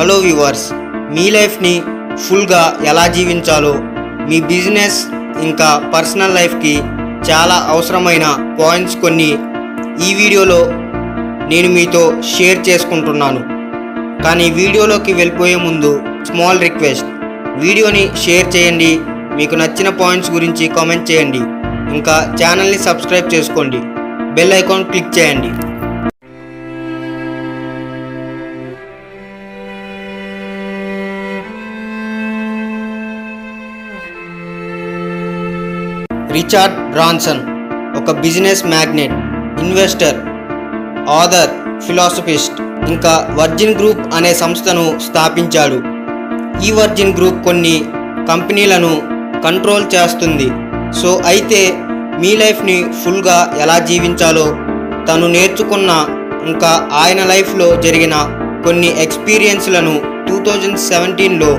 Hello viewers మీ లైఫ్ని ఫుల్గా ఎలా జీవించాలో మీ బిజినెస్ ఇంకా పర్సనల్ లైఫ్కి చాలా అవసరమైన పాయింట్స్ కొన్ని ఈ వీడియోలో నేను మీతో షేర్ చేసుకుంటున్నాను. కానీ వీడియోలోకి వెళ్ళిపోయే ముందు స్మాల్ రిక్వెస్ట్ వీడియోని షేర్ చేయండి మీకు నచ్చిన పాయింట్స్ గురించి కామెంట్ చేయండి ఇంకా ఛానల్ని సబ్స్క్రైబ్ చేసుకోండి. బెల్ ఐకాన్ క్లిక్ చేయండి. రిచార్డ్ బ్రాన్సన్ ఒక business magnate investor author philosophist ఇంకా వర్జిన్ గ్రూప్ అనే సంస్థను స్థాపించాడు. ఈ వర్జిన్ గ్రూప్ కొన్ని కంపెనీలను కంట్రోల్ చేస్తుంది. సో అయితే మీ లైఫ్ని ఫుల్గా ఎలా జీవించాలో తను నేర్చుకున్న ఇంకా ఆయన లైఫ్లో జరిగిన కొన్ని ఎక్స్పీరియన్స్లను టూ థౌజండ్ సెవెంటీన్లో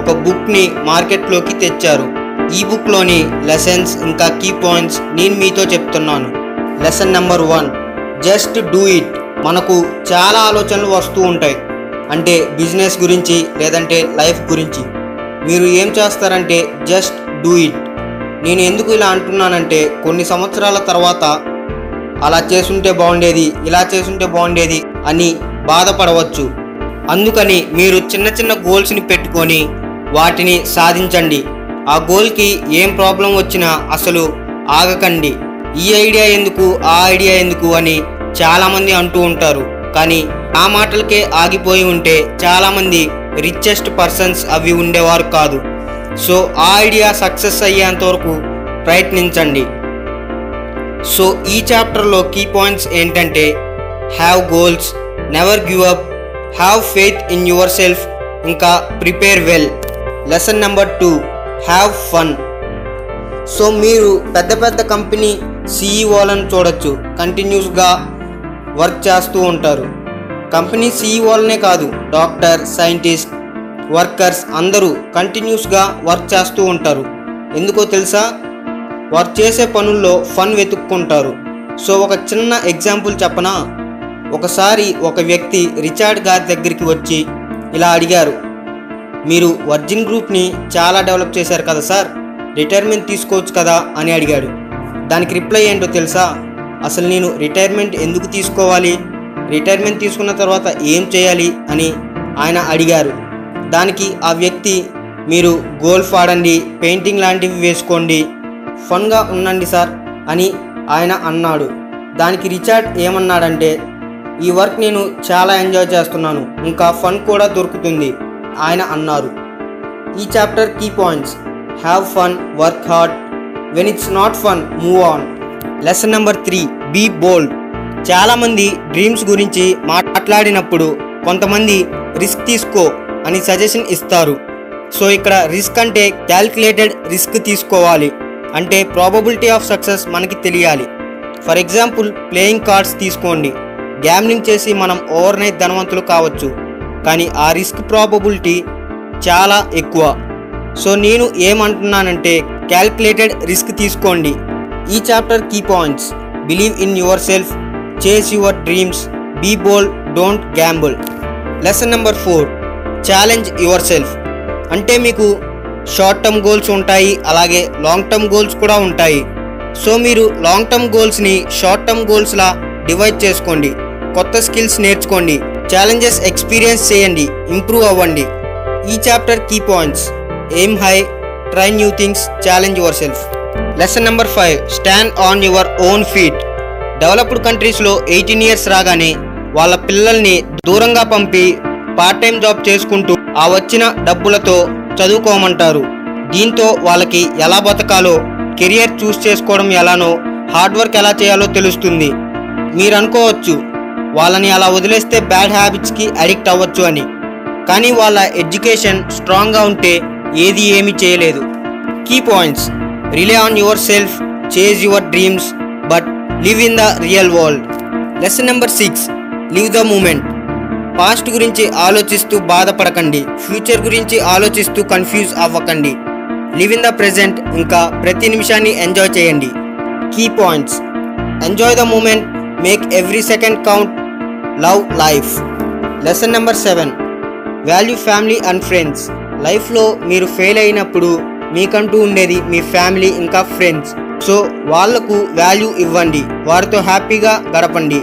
ఒక బుక్ని మార్కెట్లోకి తెచ్చారు. ఈ బుక్లోని లెసన్స్ ఇంకా కీ పాయింట్స్ నేను మీతో చెప్తున్నాను. Lesson number one just do it. మనకు చాలా ఆలోచనలు వస్తూ ఉంటాయి. అంటే బిజినెస్ గురించి లేదంటే లైఫ్ గురించి. మీరు ఏం చేస్తారంటే జస్ట్ డూ ఇట్. నేను ఎందుకు ఇలా అంటున్నానంటే కొన్ని సంవత్సరాల తర్వాత అలా చేసుంటే బాగుండేది ఇలా చేసుంటే బాగుండేది అని బాధపడవచ్చు. అందుకని మీరు చిన్న చిన్న గోల్స్ని పెట్టుకొని వాటిని సాధించండి. ఆ గోల్కి ఏం ప్రాబ్లం వచ్చినా అసలు ఆగకండి. ఈ ఐడియా ఎందుకు ఆ ఐడియా ఎందుకు అని చాలామంది అంటూ ఉంటారు. కానీ ఆ మాటలకే ఆగిపోయి ఉంటే చాలామంది రిచెస్ట్ పర్సన్స్ అవి ఉండేవారు కాదు. సో ఆ ఐడియా సక్సెస్ అయ్యేంత వరకు ప్రయత్నించండి. సో ఈ చాప్టర్లో కీ పాయింట్స్ ఏంటంటే have goals never give up have faith in yourself ఇంకా prepare well lesson number two have fun so మీరు పెద్ద పెద్ద కంపెనీ సీఈఓలను చూడొచ్చు. కంటిన్యూస్గా వర్క్ చేస్తూ ఉంటారు. కంపెనీ సీఈఓలనే కాదు డాక్టర్ సైంటిస్ట్ వర్కర్స్ అందరూ కంటిన్యూస్గా వర్క్ చేస్తూ ఉంటారు. ఎందుకో తెలుసా? వారు చేసే పనుల్లో ఫన్ వెతుక్కుంటారు. సో ఒక చిన్న ఎగ్జాంపుల్ చెప్పనా? ఒకసారి ఒక వ్యక్తి రిచార్డ్ గారి దగ్గరికి వచ్చి ఇలా అడిగారు మీరు వర్జిన్ గ్రూప్ని చాలా డెవలప్ చేశారు కదా సార్? రిటైర్మెంట్ తీసుకోవచ్చు కదా అని అడిగాడు. దానికి రిప్లై ఏంటో తెలుసా? అసలు నేను రిటైర్మెంట్ ఎందుకు తీసుకోవాలి? రిటైర్మెంట్ తీసుకున్న తర్వాత ఏం చేయాలి అని ఆయన అడిగారు. దానికి ఆ వ్యక్తి మీరు గోల్ఫ్ ఆడండి పెయింటింగ్ లాంటివి వేసుకోండి ఫన్గా ఉండండి సార్ అని ఆయన అన్నాడు. దానికి రిచార్డ్ ఏమన్నాడంటే ఈ వర్క్ నేను చాలా ఎంజాయ్ చేస్తున్నాను. ఇంకా ఫన్ కూడా దొరుకుతుంది. ఆయన అన్నారు. ఈ chapter key points. Have fun work hard when it's not fun move on lesson number three be bold చాలామంది డ్రీమ్స్ గురించి మాట్లాడినప్పుడు కొంతమంది రిస్క్ తీసుకో అని సజెషన్ ఇస్తారు. సో ఇక్కడ రిస్క్ అంటే క్యాల్కులేటెడ్ రిస్క్ తీసుకోవాలి. అంటే ప్రాబబిలిటీ ఆఫ్ సక్సెస్ మనకి తెలియాలి. ఫర్ ఎగ్జాంపుల్ ప్లేయింగ్ కార్డ్స్ తీసుకోండి. గ్యామ్లింగ్ చేసి మనం ఓవర్ నైట్ ధనవంతులు కావచ్చు. కానీ ఆ రిస్క్ ప్రాబబిలిటీ చాలా ఎక్కువ. సో నేను ఏమంటున్నానంటే క్యాల్కులేటెడ్ రిస్క్ తీసుకోండి. ఈ chapter key points believe in yourself chase your dreams be bold don't gamble lesson number four challenge yourself అంటే మీకు షార్ట్ టర్మ్ గోల్స్ ఉంటాయి అలాగే లాంగ్ టర్మ్ గోల్స్ కూడా ఉంటాయి. సో మీరు లాంగ్ టర్మ్ గోల్స్ని షార్ట్ టర్మ్ గోల్స్లా డివైడ్ చేసుకోండి. కొత్త స్కిల్స్ నేర్చుకోండి. ఛాలెంజెస్ ఎక్స్పీరియన్స్ చేయండి ఇంప్రూవ్ అవ్వండి. ఈ chapter key points aim high try new things challenge yourself lesson number five stand on your own feet developed కంట్రీస్లో ఎయిటీన్ ఇయర్స్ రాగానే వాళ్ళ పిల్లల్ని దూరంగా పంపి పార్ట్ టైం జాబ్ చేసుకుంటూ ఆ వచ్చిన డబ్బులతో చదువుకోమంటారు. దీంతో వాళ్ళకి ఎలా బతకాలో కెరియర్ చూస్ చేసుకోవడం ఎలానో హార్డ్ వర్క్ ఎలా చేయాలో తెలుస్తుంది. మీరు అనుకోవచ్చు వాళ్ళని అలా వదిలేస్తే బ్యాడ్ హ్యాబిట్స్కి అడిక్ట్ అవ్వచ్చు అని. కానీ వాళ్ళ ఎడ్యుకేషన్ స్ట్రాంగ్గా ఉంటే ఏది ఏమీ చేయలేదు. Key points. Rely on yourself chase your dreams but live in the real world. Lesson number six. Live the moment. Past గురించి ఆలోచిస్తూ బాధపడకండి. ఫ్యూచర్ గురించి ఆలోచిస్తూ కన్ఫ్యూజ్ అవ్వకండి. లివ్ ఇన్ ద ప్రెజెంట్ ఇంకా ప్రతి నిమిషాన్ని ఎంజాయ్ చేయండి. Key points. Enjoy the moment. Make every second count. Love life. Lesson number seven. Value family and friends. లైఫ్లో మీరు ఫెయిల్ అయినప్పుడు మీకంటూ ఉండేది మీ ఫ్యామిలీ ఇంకా ఫ్రెండ్స్. సో వాళ్ళకు వాల్యూ ఇవ్వండి. వారితో హ్యాపీగా గడపండి.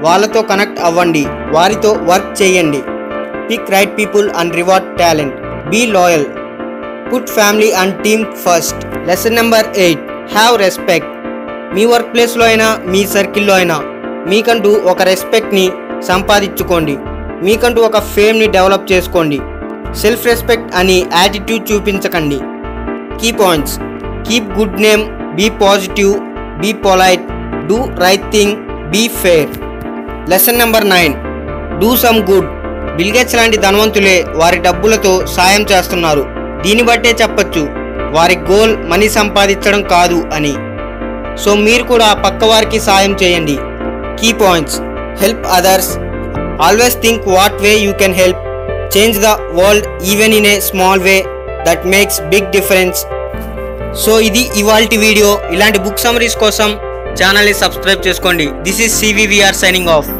వాళ్ళతో కనెక్ట్ అవ్వండి. వారితో వర్క్ చేయండి. Pick right people and reward talent. Be loyal. Put family and team first. Lesson number eight. Have respect. Me work ప్లేస్లో అయినా మీ సర్కిల్లో అయినా మీకంటూ ఒక రెస్పెక్ట్ని సంపాదించుకోండి. మీకంటూ ఒక ఫేమ్ని డెవలప్ చేసుకోండి. సెల్ఫ్ రెస్పెక్ట్ అని attitude చూపించకండి. Key points. Keep good name be positive be polite do right thing be fair. Lesson number nine. Do some good. Bill Gates లాంటి ధనవంతులే వారి డబ్బులతో సాయం చేస్తున్నారు. దీన్ని బట్టే చెప్పొచ్చు. వారి గోల్ మనీ సంపాదించడం కాదు అని. సో మీరు కూడా పక్క వారికి సాయం చేయండి. Key points. Help others always think what way you can help change the world even in a small way that makes big difference so ఇది ఇవాల్టి వీడియో ఇలాంటి బుక్ సమరీస్ కోసం ఛానల్ని సబ్స్క్రైబ్ చేసుకోండి. This is CVVR signing off